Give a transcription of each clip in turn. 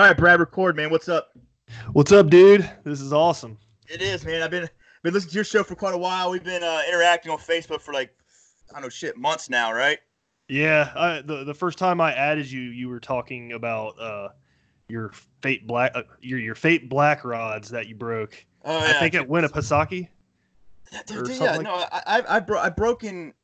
All right, Brad, record, man. What's up? What's up, dude? This is awesome. It is, man. I've been been listening to your show for quite a while. We've been uh, interacting on Facebook for like I don't know shit months now, right? Yeah, I, the the first time I added you, you were talking about uh, your fate black uh, your your fate black rods that you broke. Oh yeah. I think at Winnipesaukee. Dude, or dude, yeah, like- no, I I I, bro- I broken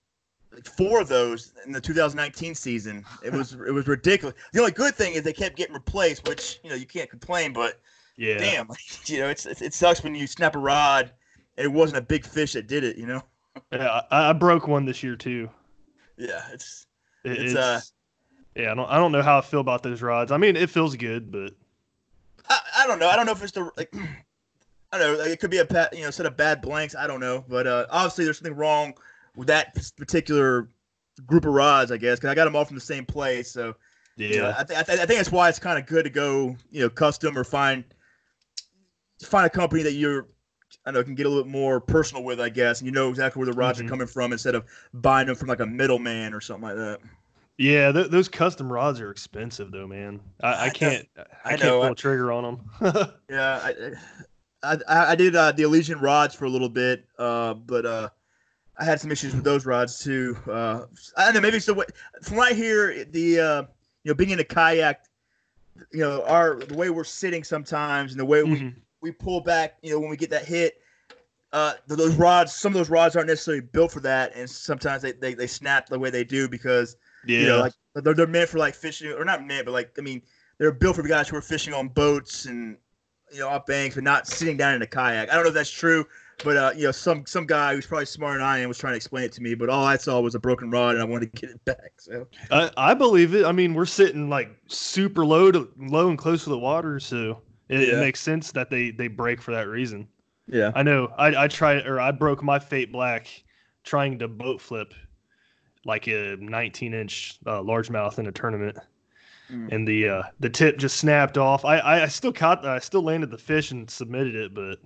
four of those in the 2019 season. It was it was ridiculous. The only good thing is they kept getting replaced, which you know you can't complain. But Yeah. damn, you know it's, it sucks when you snap a rod and it wasn't a big fish that did it. You know? Yeah, I, I broke one this year too. Yeah, it's It- It's, it's, uh, yeah, I don't I don't know how I feel about those rods. I mean, it feels good, but I, I don't know. I don't know if it's the like. I don't know. Like, it could be a you know set of bad blanks. I don't know, but uh, obviously there's something wrong that particular group of rods. I guess because I got them all from the same place. So yeah, you know, I, th- I, th- I think that's why it's kind of good to go you know custom or find find a company that you're I know can get a little bit more personal with. I guess and you know exactly where the rods Mhm. are coming from instead of buying them from like a middleman or something like that. yeah. Th- those custom rods are expensive though, man. I, I can't I, I can't know, pull a trigger on them. Yeah, I I, I, I did uh, the Elysian rods for a little bit, uh, but uh, I had some issues with those rods too. Uh, I don't know, maybe it's the way. From I hear, the uh, you know being in a kayak, you know our the way we're sitting sometimes and the way we, Mhm. we pull back, you know when we get that hit. Uh, those rods, some of those rods aren't necessarily built for that, and sometimes they, they, they snap the way they do because Yeah, you know, like they're, they're meant for like fishing, or not meant, but like I mean, they're built for guys who are fishing on boats and you know off banks, but not sitting down in a kayak. I don't know if that's true, but uh, you know, some some guy who's probably smarter than I am was trying to explain it to me, but all I saw was a broken rod, and I wanted to get it back. So I, I believe it. I mean, we're sitting like super low to low and close to the water, so it, it makes sense that they they break for that reason. yeah, I know. I I tried or I broke my fate black trying to boat flip like a 19 inch uh, largemouth in a tournament, Mm. and the uh, the tip just snapped off. I I still caught I still landed the fish and submitted it, but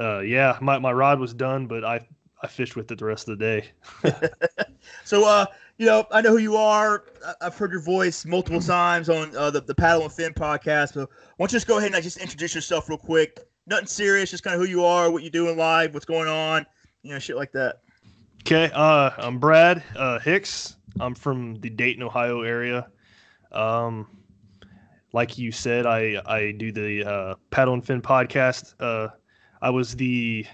uh, yeah, my my rod was done, but I I fished with it the rest of the day. So, uh, you know, I know who you are. I've heard your voice multiple times on uh, the, the Paddle and Fin podcast. So, why don't you just go ahead and like, just introduce yourself real quick? Nothing serious, just kind of who you are, what you do in life, what's going on, you know, shit like that. Okay, uh, I'm Brad uh, Hicks. I'm from the Dayton, Ohio area. Um, like you said, I I do the uh, Paddle and Fin podcast. Uh, I was the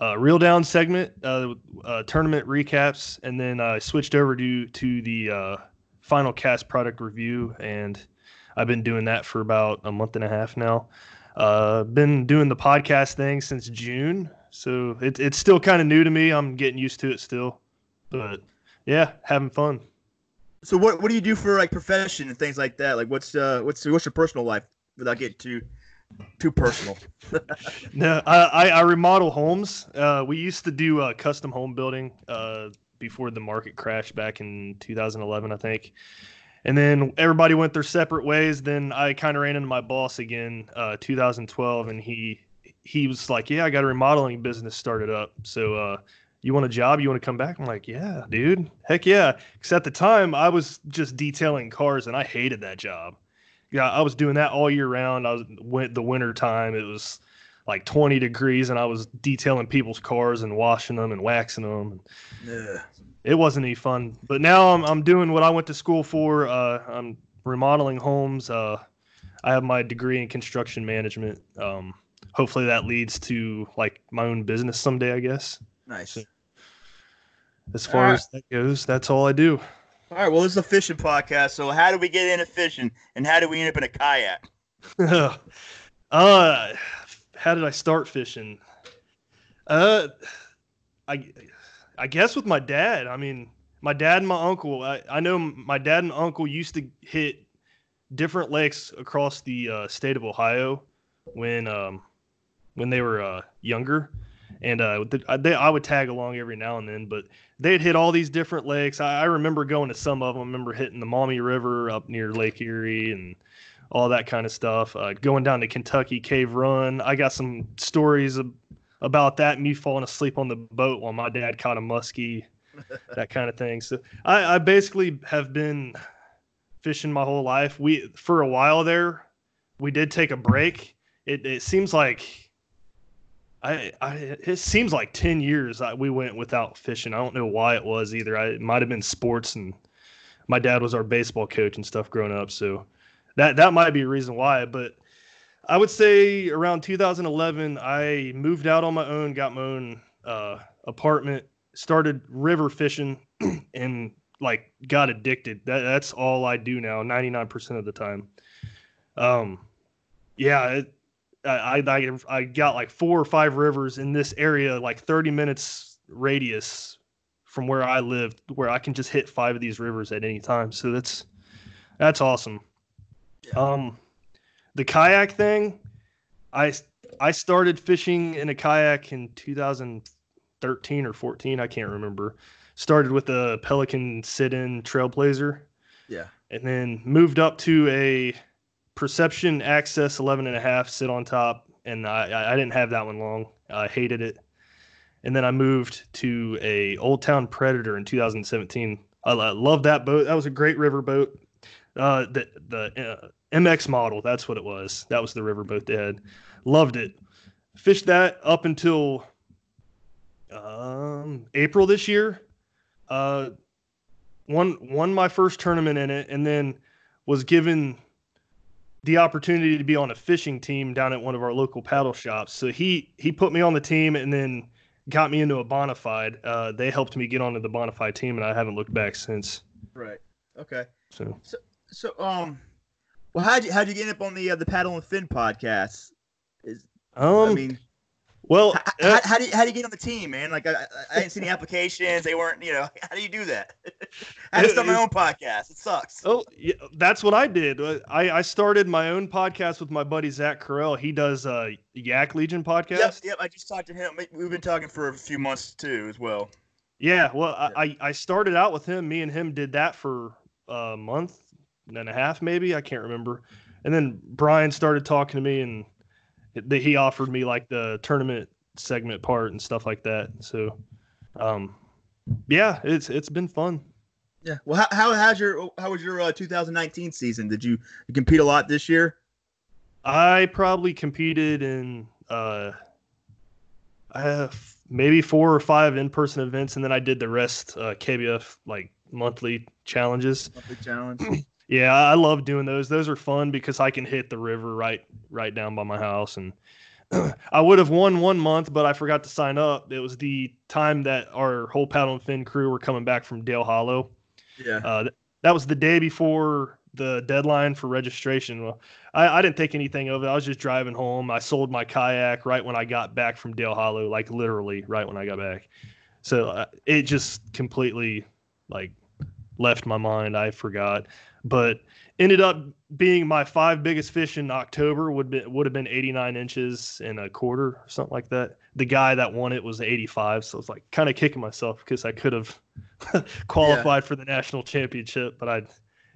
uh, reel down segment, uh, uh, tournament recaps, and then I switched over to to the uh, final cast product review, and I've been doing that for about a month and a half now. Uh, been doing the podcast thing since June, so it, it's still kind of new to me. I'm getting used to it still, but yeah, having fun. So, what what do you do for like profession and things like that? Like, what's uh, what's what's your personal life without getting too too personal? No, I, I, remodel homes. Uh, we used to do uh, custom home building uh, before the market crashed back in 2011, I think. And then everybody went their separate ways. Then I kind of ran into my boss again, uh, 2012, and he he was like, "Yeah, I got a remodeling business started up. So uh, you want a job? You want to come back?" I'm like, "Yeah, dude, heck yeah." Because at the time I was just detailing cars, and I hated that job. Yeah, I was doing that all year round. I was went the winter time. It was like 20 degrees, and I was detailing people's cars and washing them and waxing them. Yeah. It wasn't any fun. But now I'm I'm doing what I went to school for. Uh, I'm remodeling homes. Uh, I have my degree in construction management. Um, hopefully that leads to like my own business someday. I guess. Nice. As far Alright. as that goes, that's all I do. All right. Well, this is a fishing podcast. So, how do we get into fishing, and how do we end up in a kayak? uh, how did I start fishing? Uh, I, I guess with my dad. I mean, my dad and my uncle. I, I know my dad and uncle used to hit different lakes across the uh, state of Ohio when um when they were uh, younger, and uh, I- they, I would tag along every now and then. But they'd hit all these different lakes. I, I remember going to some of them. I remember hitting the Maumee River up near Lake Erie and all that kind of stuff. Uh, going down to Kentucky Cave Run. I got some stories ab- about that. Me falling asleep on the boat while my dad caught a muskie, that kind of thing. So I, I basically have been fishing my whole life. We for a while there, we did take a break. It it seems like I, I it seems like 10 years I, we went without fishing. I don't know why it was either. I, it might have been sports and my dad was our baseball coach and stuff growing up. So that, that might be a reason why, but I would say around 2011, I moved out on my own, got my own uh, apartment, started river fishing and like got addicted. That, that's all I do now, 99% of the time. Um, yeah, it, I, I I got like four or five rivers in this area, like 30 minutes radius from where I live, where I can just hit five of these rivers at any time. So that's that's awesome. Yeah. Um, the kayak thing, I I started fishing in a kayak in 2013 or 14, I can't remember. Started with a Pelican sit-in Trailblazer. Yeah. And then moved up to a Perception Access 11 and a half sit on top, and I, I didn't have that one long. I hated it. And then I moved to a Old Town Predator in 2017. I, love that boat. That was a great river boat. Uh, the the uh, MX model, that's what it was. That was the river boat they had. Loved it. Fished that up until um, April this year. Uh, won won my first tournament in it, and then was given the opportunity to be on a fishing team down at one of our local paddle shops. So he he put me on the team and then got me into a bonafide. Uh, they helped me get onto the bonafide team, and I haven't looked back since. Right. Okay. So so, so um, well, how'd you how'd you get up on the uh, the paddle and fin podcast? Is um, I mean, well, how, uh, how, do you, how do you get on the team, man? Like I, I didn't see any applications. They weren't, you know. How do you do that? I just start my own podcast. It sucks. Oh, yeah, that's what I did. Uh, I, I started my own podcast with my buddy Zach Carell. He does a uh, Yak Legion podcast. Yep, yep. I just talked to him. We've been talking for a few months too, as well. Yeah, well, yeah. I I started out with him. Me and him did that for a month and a half, maybe. I can't remember. And then Brian started talking to me and that he offered me like the tournament segment part and stuff like that. So, um, yeah, it's it's been fun. Yeah. Well, how how has your how was your uh, 2019 season? Did you, you compete a lot this year? I probably competed in uh, I have maybe four or five in person events, and then I did the rest uh, KBF like monthly challenges. Monthly challenge. Yeah, I love doing those. Those are fun because I can hit the river right right down by my house and I would have won one month, but I forgot to sign up. It was the time that our whole paddle and fin crew were coming back from Dale Hollow. Yeah. Uh, that was the day before the deadline for registration. Well, I, I didn't think anything of it. I was just driving home. I sold my kayak right when I got back from Dale Hollow, like literally right when I got back. So uh, it just completely like left my mind. I forgot but ended up being my five biggest fish in October would be, would have been 89 inches and a quarter or something like that. The guy that won it was 85, so it's like kind of kicking myself because I could have qualified yeah. for the national championship, but I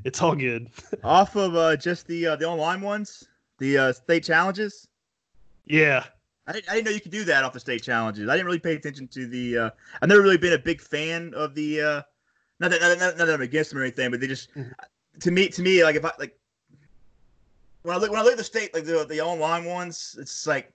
it's all good. Off of uh, just the uh, the online ones, the uh, state challenges. Yeah, I didn't, I didn't know you could do that off the state challenges. I didn't really pay attention to the. Uh, I've never really been a big fan of the. Uh, not that, not, not, not that I'm against them or anything, but they just mm-hmm to me, to me, like if I like when I look when I look at the state like the the online ones, it's like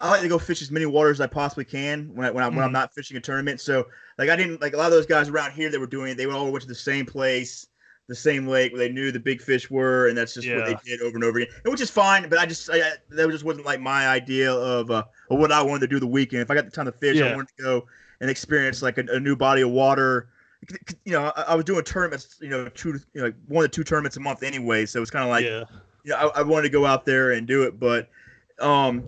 I like to go fish as many waters as I possibly can when I, when, I, mm when I'm mm-hmm. not fishing a tournament. So like I didn't like a lot of those guys around here that were doing it. They all went to the same place, the same lake where they knew the big fish were, and that's just yeah. what they did over and over again, and which is fine. But I just I, that just wasn't like my idea of uh of what I wanted to do the weekend. If I got the time to fish, yeah. I wanted to go and experience like a, a new body of water you know, I, I, was doing tournaments, you know, two, you know, like one to two tournaments a month anyway. So it's kind of like, yeah, you know, I, I, wanted to go out there and do it, but um,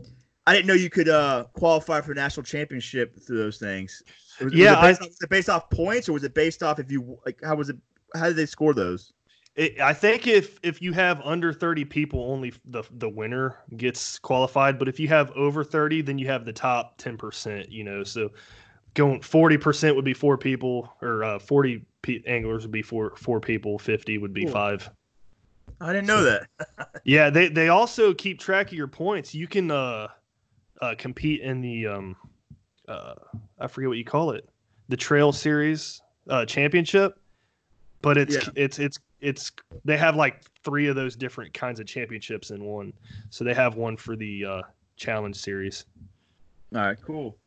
I didn't know you could uh, qualify for national championship through those things. Was, yeah, was it, based I, off, was it based off points or was it based off if you like? How was it? How did they score those? It, I think if if you have under 30 people, only the the winner gets qualified. But if you have over 30, then you have the top 10 percent. You know, so going 40% would be four people or uh, 40 p- anglers would be four four people 50 would be cool. five i didn't know so, that yeah they they also keep track of your points you can uh, uh compete in the um uh i forget what you call it the trail series uh championship but it's yeah. it's it's it's they have like three of those different kinds of championships in one. So they have one for the uh, challenge series. All right, cool.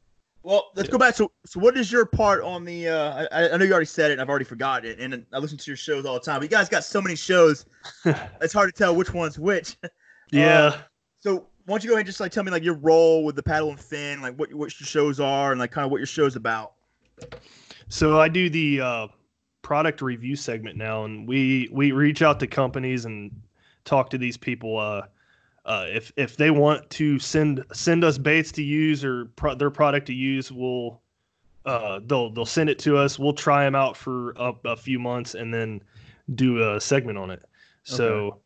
Well, let's go back. So, so what is your part on the? Uh, I, I know you already said it, and I've already forgotten it. And I listen to your shows all the time. But you guys got so many shows, it's hard to tell which one's which. yeah. Uh, so, why don't you go ahead and just like tell me like your role with the paddle and fin, like what what your shows are, and like kind of what your show's about. So I do the uh, product review segment now, and we we reach out to companies and talk to these people. Uh, uh, if if they want to send send us baits to use or pro- their product to use, we'll uh, they'll they'll send it to us. We'll try them out for a, a few months and then do a segment on it. So. Okay.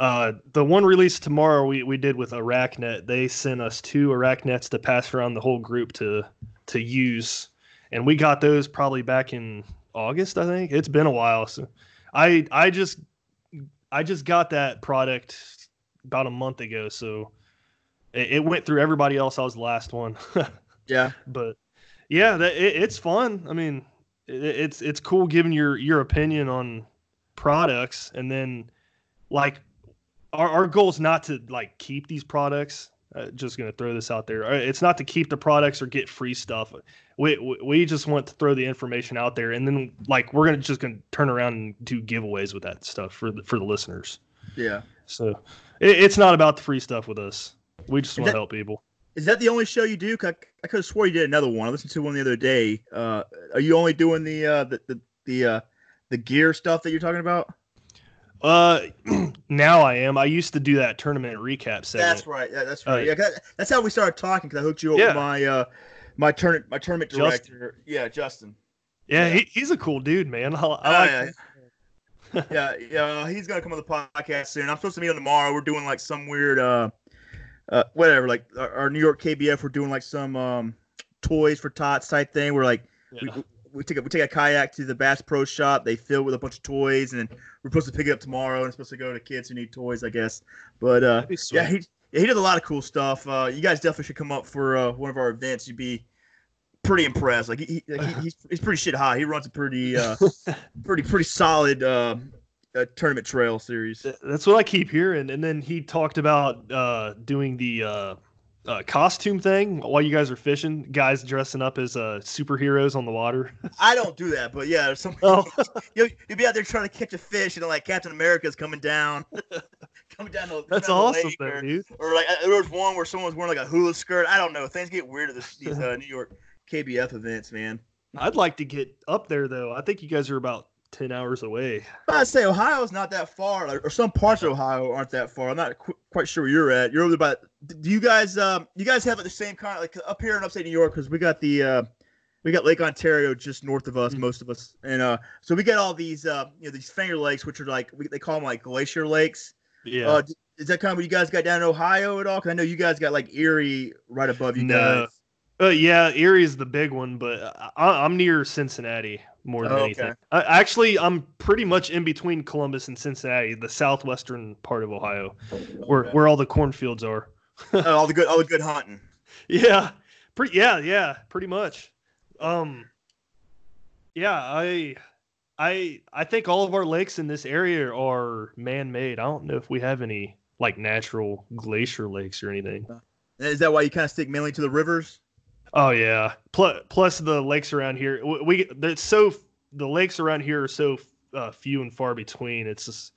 Uh, the one release tomorrow we, we did with Arachnet. They sent us two Arachnets to pass around the whole group to to use, and we got those probably back in August. I think it's been a while. So I I just I just got that product about a month ago, so it, it went through everybody else. I was the last one. yeah, but yeah, that, it, it's fun. I mean, it, it's it's cool giving your your opinion on products, and then like our our goal is not to like keep these products. Uh, just gonna throw this out there. Uh, it's not to keep the products or get free stuff. We, we we just want to throw the information out there, and then like we're gonna just gonna turn around and do giveaways with that stuff for the, for the listeners. Yeah. So it, it's not about the free stuff with us. We just want to help people. Is that the only show you do? I, I could have swore you did another one. I listened to one the other day. Uh, are you only doing the uh, the the the, uh, the gear stuff that you're talking about? Uh, now I am. I used to do that tournament recap segment. That's right. Yeah, that's right. Uh, yeah, that's how we started talking because I hooked you up yeah. with my uh my tournament my tournament director. Justin. Yeah, Justin. Yeah, yeah. He, he's a cool dude, man. I, I oh, like yeah yeah, yeah, he's gonna come on the podcast soon. I'm supposed to meet him tomorrow. We're doing like some weird, uh, uh, whatever. Like our, our New York KBF, we're doing like some um toys for tots type thing. We're like, yeah. we, we take a, we take a kayak to the Bass Pro Shop. They fill it with a bunch of toys, and we're supposed to pick it up tomorrow. And it's supposed to go to kids who need toys, I guess. But uh, yeah, he he does a lot of cool stuff. Uh, you guys definitely should come up for uh, one of our events. You'd be pretty impressed. Like he, he he's, he's pretty shit high. He runs a pretty uh, pretty pretty solid uh, uh, tournament trail series. That's what I keep hearing. And then he talked about uh, doing the uh, uh, costume thing while you guys are fishing. Guys dressing up as uh, superheroes on the water. I don't do that, but yeah, some oh. you'll, you'll be out there trying to catch a fish, and like Captain America's coming down. coming down the, That's down awesome, though, or, dude. Or like there was one where someone was wearing like a hula skirt. I don't know. Things get weird at this, these uh, New York KBF events, man. I'd like to get up there though. I think you guys are about ten hours away. I'd say Ohio's not that far, or some parts of Ohio aren't that far. I'm not qu- quite sure where you're at. You're over by. Do you guys, um, you guys have the same kind of like up here in upstate New York? Because we got the, uh, we got Lake Ontario just north of us, mm-hmm. most of us, and uh, so we got all these, uh, you know, these Finger Lakes, which are like we, they call them like glacier lakes. Yeah. Uh, is that kind of what you guys got down in Ohio at all? Because I know you guys got like Erie right above you no. guys. Uh, yeah, Erie is the big one, but I, am near Cincinnati more than oh, anything. I, actually, I'm pretty much in between Columbus and Cincinnati, the southwestern part of Ohio, okay. where where all the cornfields are. uh, all the good, all the good hunting. Yeah, pretty. Yeah, yeah, pretty much. Um, yeah, I, I, I think all of our lakes in this area are man-made. I don't know if we have any like natural glacier lakes or anything. Is that why you kind of stick mainly to the rivers? Oh yeah. Plus, plus the lakes around here, we it's so the lakes around here are so uh, few and far between. It's just,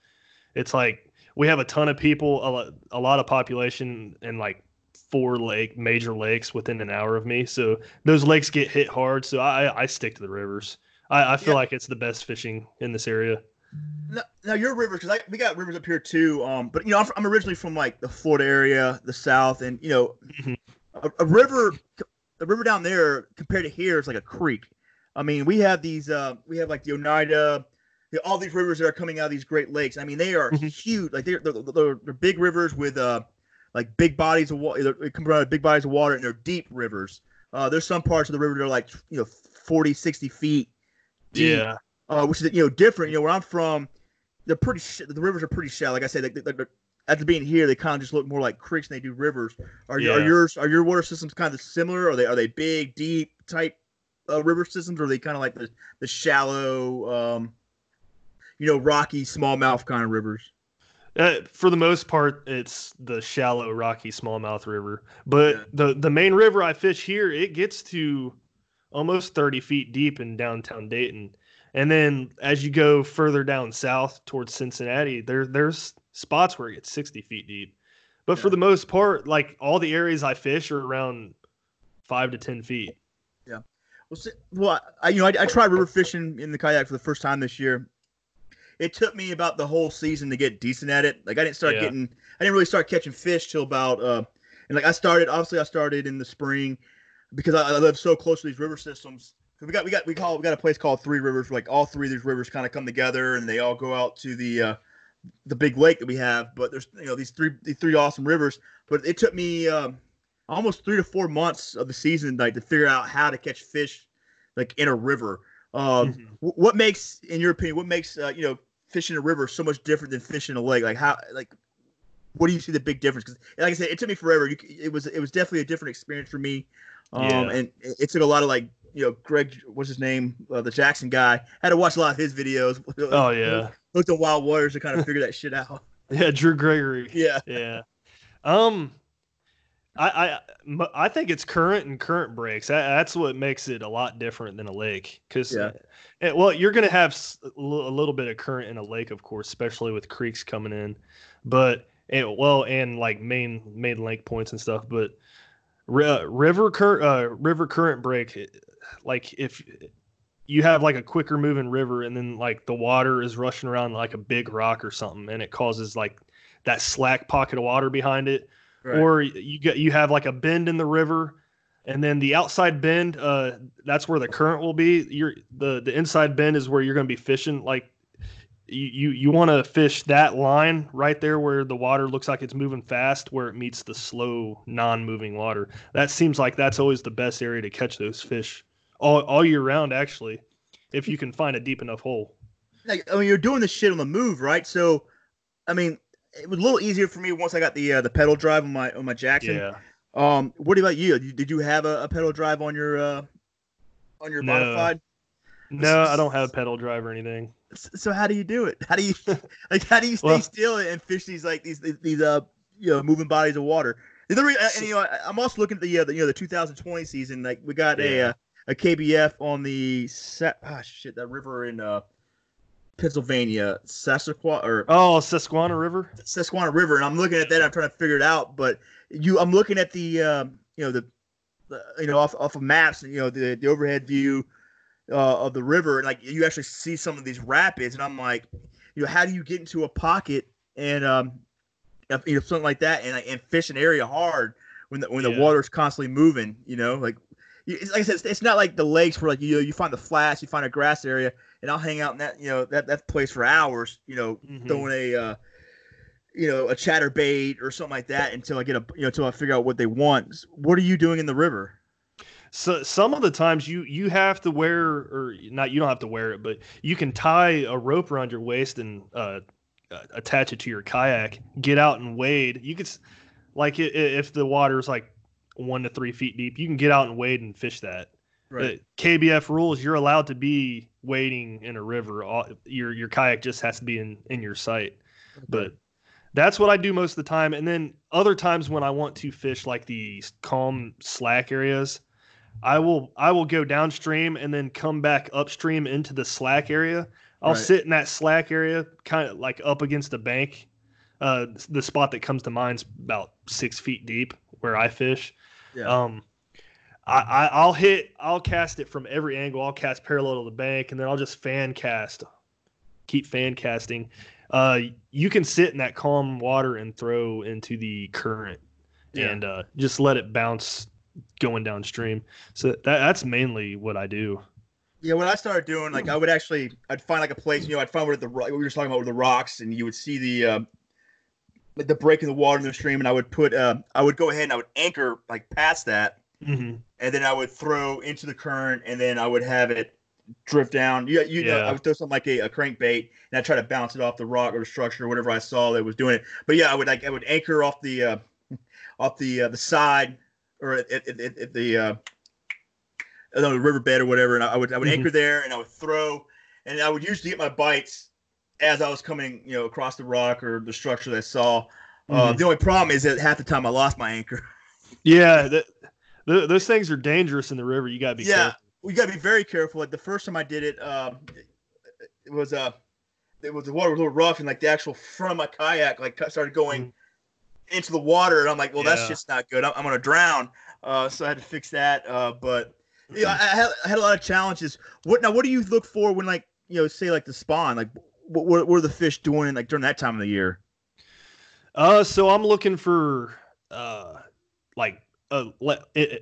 it's like we have a ton of people, a lot, a lot of population, and like four lake major lakes within an hour of me. So those lakes get hit hard. So I I stick to the rivers. I, I feel yeah. like it's the best fishing in this area. Now, now your rivers, because we got rivers up here too. Um, but you know, I'm, I'm originally from like the Florida area, the South, and you know, mm-hmm. a, a, river the river down there compared to here is like a creek. I mean, we have these, uh, we have like the Oneida, all these rivers that are coming out of these Great Lakes. I mean, they are mm-hmm. huge. Like they're, they're, they're, they're, big rivers with uh, like big bodies of water. They come out of big bodies of water, and they're deep rivers. Uh, there's some parts of the river that are like you know 40, 60 feet deep. Yeah. Uh, which is you know different. You know where I'm from, they're pretty. Sh- the rivers are pretty shallow. Like I said, they, they're, after being here, they kind of just look more like creeks than they do rivers. Are, yeah. are yours are your water systems kind of similar? Are they are they big, deep, type uh, river systems, or are they kind of like the the shallow, um, you know rocky smallmouth kind of rivers? Uh, for the most part, it's the shallow, rocky smallmouth river. But Yeah. the the main river I fish here, it gets to almost thirty feet deep in downtown Dayton. And then as you go further down south towards Cincinnati, there there's spots where it gets sixty feet deep. But for the most part, like all the areas I fish are around five to ten feet. Yeah. Well, see, well, I you know I, I tried river fishing in the kayak for the first time this year. It took me about the whole season to get decent at it. Like I didn't start Yeah. getting, I didn't really start catching fish till about, uh, and like I started. Obviously, I started in the spring because I, I live so close to these river systems. we got we got we call we got a place called Three Rivers. Where like all three of these rivers kind of come together and they all go out to the uh, the big lake that we have. But there's you know these three these three awesome rivers. But it took me um, almost three to four months of the season like to figure out how to catch fish like in a river. Um, Mhm. wh- what makes, in your opinion, what makes uh, you know fishing a river so much different than fishing a lake? Like how like what do you see the big difference? Because like I said, it took me forever. You, it was it was definitely a different experience for me. Um, Yeah. and it, it took a lot of like you know Greg, what's his name, uh, the Jackson guy. had to watch a lot of his videos. Oh yeah, looked at Wild Waters to kind of figure that shit out. yeah, Drew Gregory. Yeah, yeah. Um, I I I think it's current and current breaks. That, that's what makes it a lot different than a lake. Because, Yeah. well, you're gonna have a li- a little bit of current in a lake, of course, especially with creeks coming in. But and, well, and like main main lake points and stuff. But uh, river current uh, river current break, like if you have like a quicker moving river and then like the water is rushing around like a big rock or something and it causes like that slack pocket of water behind it. Right. or you get you have like a bend in the river and then the outside bend uh that's where the current will be. You're the the inside bend is where you're going to be fishing like you you, you want to fish that line right there where the water looks like it's moving fast where it meets the slow non-moving water. That seems like that's always the best area to catch those fish all, all year round actually if you can find a deep enough hole like I mean, you're doing this shit on the move, right? So, I mean, it was a little easier for me once I got the uh, the pedal drive on my on my Jackson. yeah Um, what about you? Did you have a, a pedal drive on your uh on your No. modified? no i don't have a pedal drive or anything So how do you do it? How do you like how do you stay Well- still and fish these like these these, these uh you know moving bodies of water? The other re- uh, and you know I, I'm also looking at the, uh, the you know the 2020 season. Like we got a uh, a KBF on the Sa- ah shit that river in uh Pennsylvania, Sasquatch or oh susquehanna river Susquehanna River, and I'm looking at that. I'm trying to figure it out, but you, I'm looking at the, um, you know, the, the, you know, off off of maps, you know, the the overhead view uh, of the river, and like you actually see some of these rapids, and I'm like, you know, how do you get into a pocket and um, you know, something like that, and and fish an area hard when the when the Yeah. water's constantly moving, you know, like. Like I said, it's, it's not like the lakes where like you know you find the flats, you find a grass area, and I'll hang out in that you know that that place for hours, you know, Mhm. throwing a uh, you know a chatterbait or something like that until I get a you know until I figure out what they want. What are you doing in the river? So some of the times you you have to wear or not you don't have to wear it, but you can tie a rope around your waist and uh, attach it to your kayak. Get out and wade. You could like if the water's like one to three feet deep, you can get out and wade and fish that. Uh, KBF rules: you're allowed to be wading in a river. All, your your kayak just has to be in in your sight. But that's what I do most of the time. And then other times when I want to fish like the calm slack areas, I will I will go downstream and then come back upstream into the slack area. I'll Right. sit in that slack area, kind of like up against the bank. Uh, the spot that comes to mind's about six feet deep where I fish. Yeah. Um, I, I I'll hit I'll cast it from every angle. I'll cast parallel to the bank, and then I'll just fan cast. Keep fan casting. Uh, you can sit in that calm water and throw into the current, Yeah. and uh, just let it bounce going downstream. So that that's mainly what I do. Yeah, when I started doing, like I would actually, I'd find like a place, you know, I'd find where the we were just talking about with the rocks, and you would see the uh, the break in the water in the stream, and I would put, uh, I would go ahead and I would anchor like past that, hmm and then I would throw into the current, and then I would have it drift down. You, you know, I would throw something like a, a crankbait, and I try to bounce it off the rock or the structure or whatever I saw that was doing it. But yeah, I would like I would anchor off the uh, off the uh, the side or at, at, at, at the uh, I riverbed or whatever, and I would I would Mhm. anchor there, and I would throw, and I would usually get my bites as I was coming, you know, across the rock or the structure that I saw. Uh, mm-hmm. The only problem is that half the time I lost my anchor. Yeah, those things are dangerous in the river. You gotta be yeah. Careful. We gotta be very careful. Like the first time I did it, um, it was uh, it was the water was a little rough, and like the actual front of my kayak like started going mm-hmm. into the water, and I'm like, well, yeah. that's just not good. I'm, I'm gonna drown. Uh, so I had to fix that. Uh, but yeah, I, I, had, I had a lot of challenges. What now? What do you look for when like you know, say like the spawn? Like, what, what, what are the fish doing like during that time of the year? Uh, so I'm looking for uh, like a,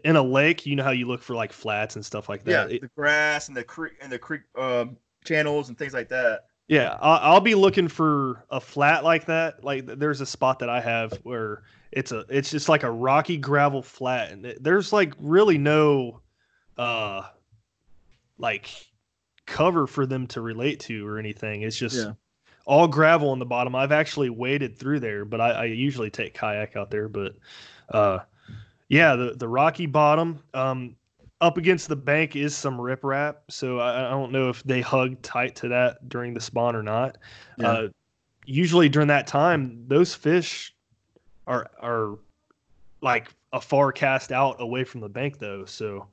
in a lake. You know how you look for like flats and stuff like that. Yeah, the grass and the creek and the creek um, channels and things like that. Yeah, I'll be looking for a flat like that. Like there's a spot that I have where it's a it's just like a rocky gravel flat, and there's like really no, uh, like cover for them to relate to or anything. It's just yeah. all gravel on the bottom. I've actually waded through there, but I, I usually take kayak out there. But uh, yeah, the the rocky bottom. Um, up against the bank is some riprap, so I, I, don't know if they hug tight to that during the spawn or not. Yeah. Uh, usually during that time, those fish are are like a far cast out away from the bank though. So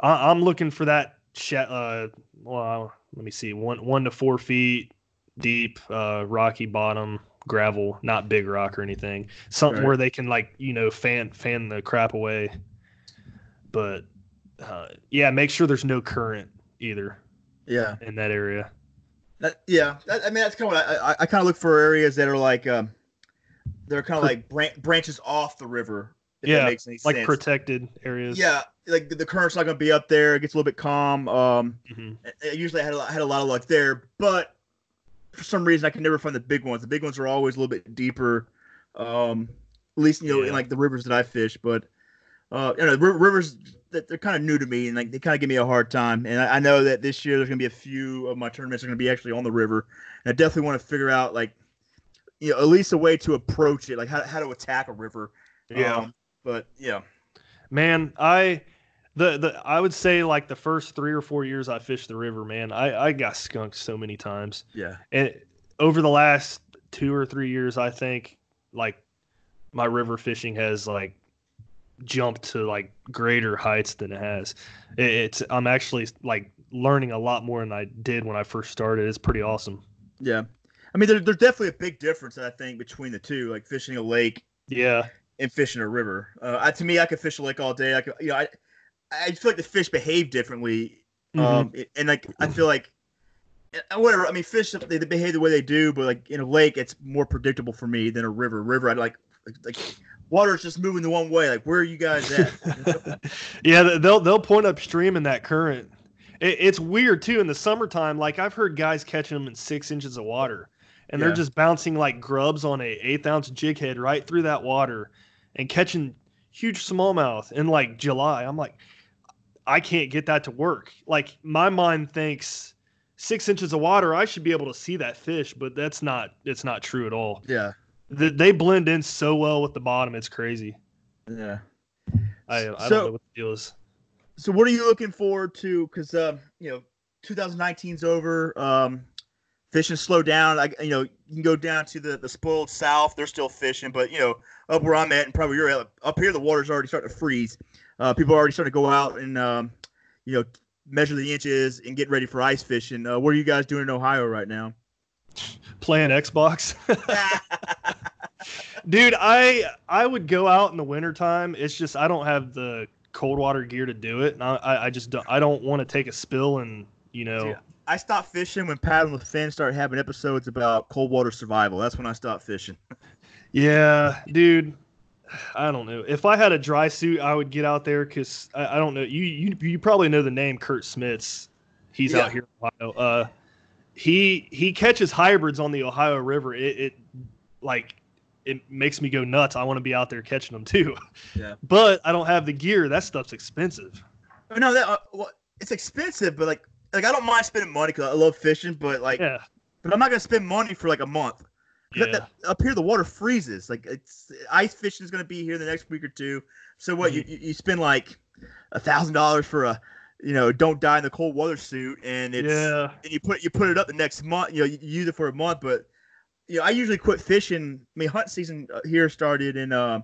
I, am looking for that. Uh, well, let me see, one one to four feet deep, uh, rocky bottom, gravel, not big rock or anything. Something right. where they can like you know fan fan the crap away. But uh, yeah, make sure there's no current either. Yeah, in that area. That, yeah, that, I mean that's kind of what I, I, I kind of look for areas that are like um, they're kind of like bran- branches off the river. yeah, like sense. protected areas. Yeah, like the, the current's not going to be up there. It gets a little bit calm. Um, mm-hmm. usually I had a, I had a lot of luck there, but for some reason I can never find the big ones. The big ones are always a little bit deeper. Um, at least you know yeah. in like the rivers that I fish, but uh, you know, rivers that they're kind of new to me and like they kind of give me a hard time. And I, I know that this year there's going to be a few of my tournaments are going to be actually on the river, and I definitely want to figure out like, you know, at least a way to approach it, like how how to attack a river. Yeah. Um, but yeah, man, I. The, the I would say like the first three or four years I fished the river, man, I, I got skunked so many times. Yeah. And over the last two or three years, I think like my river fishing has like jumped to like greater heights than it has. It's I'm actually like learning a lot more than I did when I first started. It's pretty awesome. Yeah, I mean, there, there's definitely a big difference I think between the two, like fishing a lake. Yeah. And fishing a river. Uh, I, to me, I could fish a lake all day. I could, you know, I, I feel like the fish behave differently. Mm-hmm. Um, and like I feel like whatever. I mean, fish they, they behave the way they do, but like in a lake, it's more predictable for me than a river. River, I like like water's just moving the one way. Like, where are you guys at? yeah, they'll they'll point upstream in that current. It, it's weird too in the summertime. Like I've heard guys catching them in six inches of water, and yeah. they're just bouncing like grubs on a eighth ounce jig head right through that water, and catching huge smallmouth in like July. I'm like, I can't get that to work. Like my mind thinks six inches of water, I should be able to see that fish, but that's not. It's not true at all. Yeah they blend in so well with the bottom. It's crazy. Yeah. I, I so, don't know what the deal is. So what are you looking forward to? Because uh, you know, 2019's over. Um, fishing slowed down. I, you know, you can go down to the the spoiled south. They're still fishing, but you know, up where I'm at, and probably you're at, up here, the water's already starting to freeze. Uh, people are already starting to go out and um, you know, measure the inches and get ready for ice fishing. Uh, what are you guys doing in Ohio right now? playing Xbox. Dude, I I would go out in the wintertime. It's just I don't have the cold water gear to do it. And I, I just don't I don't want to take a spill and you know Dude, I stopped fishing when Paddling with Finn started having episodes about cold water survival. That's when I stopped fishing. yeah, dude. I don't know. If I had a dry suit, I would get out there because I, I, don't know. You, you you probably know the name Kurt Smits. He's yeah. out here in Ohio. Uh, he he catches hybrids on the Ohio River. It, it like it makes me go nuts. I want to be out there catching them too. Yeah. But I don't have the gear. That stuff's expensive. No, that uh, well, it's expensive, but like like I don't mind spending money because I love fishing. But like, yeah. But I'm not gonna spend money for like a month. Yeah. That, that, up here, the water freezes. Like it's ice fishing is gonna be here the next week or two. So what? Mm-hmm. You you spend like a thousand dollars for a you know, don't die in the cold weather suit, and it's yeah. and you put you put it up the next month. You know, you, use it for a month, but you know, I usually quit fishing. I mean, hunt season uh, here started in uh,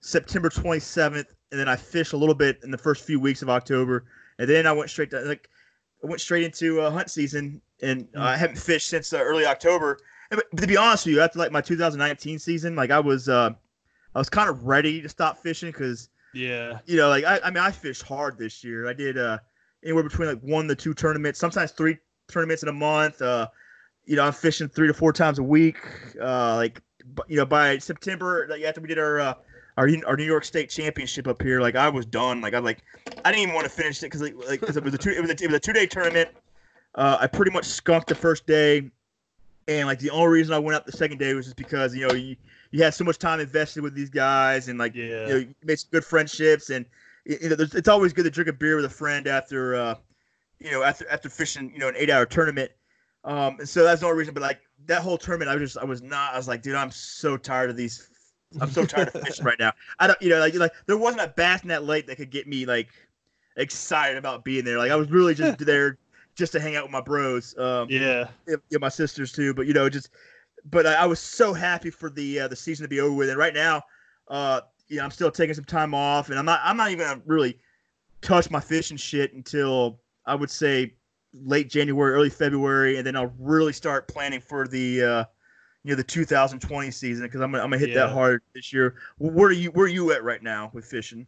September 27th, and then I fished a little bit in the first few weeks of October, and then I went straight to like I went straight into uh, hunt season, and uh, I haven't fished since uh, early October. And, but, but to be honest with you, after like my 2019 season, like I was uh, I was kind of ready to stop fishing because Yeah. you know, like I, I mean, I fished hard this year. I did uh anywhere between like one to two tournaments, sometimes three tournaments in a month. Uh, you know, I'm fishing three to four times a week. Uh, like you know, by September, like after we did our uh, our our New York State Championship up here, like I was done. Like I like I didn't even want to finish it because like like 'cause it was a two it was a, it was a two day tournament. Uh, I pretty much skunked the first day, and like the only reason I went up the second day was just because you know you you had so much time invested with these guys and like Yeah. you know, you made some good friendships, and you know, it's always good to drink a beer with a friend after, uh, you know, after after fishing, you know, an eight-hour tournament. Um, and so that's the only reason. But like that whole tournament, I was just, I was not. I was like, dude, I'm so tired of these. I'm so tired of fishing right now. I don't, you know, like like there wasn't a bass in that lake that could get me like excited about being there. Like I was really just there just to hang out with my bros. Um, yeah. yeah, yeah, my sisters too. But you know, just but I, I was so happy for the uh, the season to be over with. And right now, uh, you know, I'm still taking some time off, and I'm not I'm not even gonna really touch my fishing shit until I would say late January, early February, and then I'll really start planning for the uh, you know the 2020 season because I'm gonna I'm gonna hit that hard this year. Where are you Where are you at right now with fishing?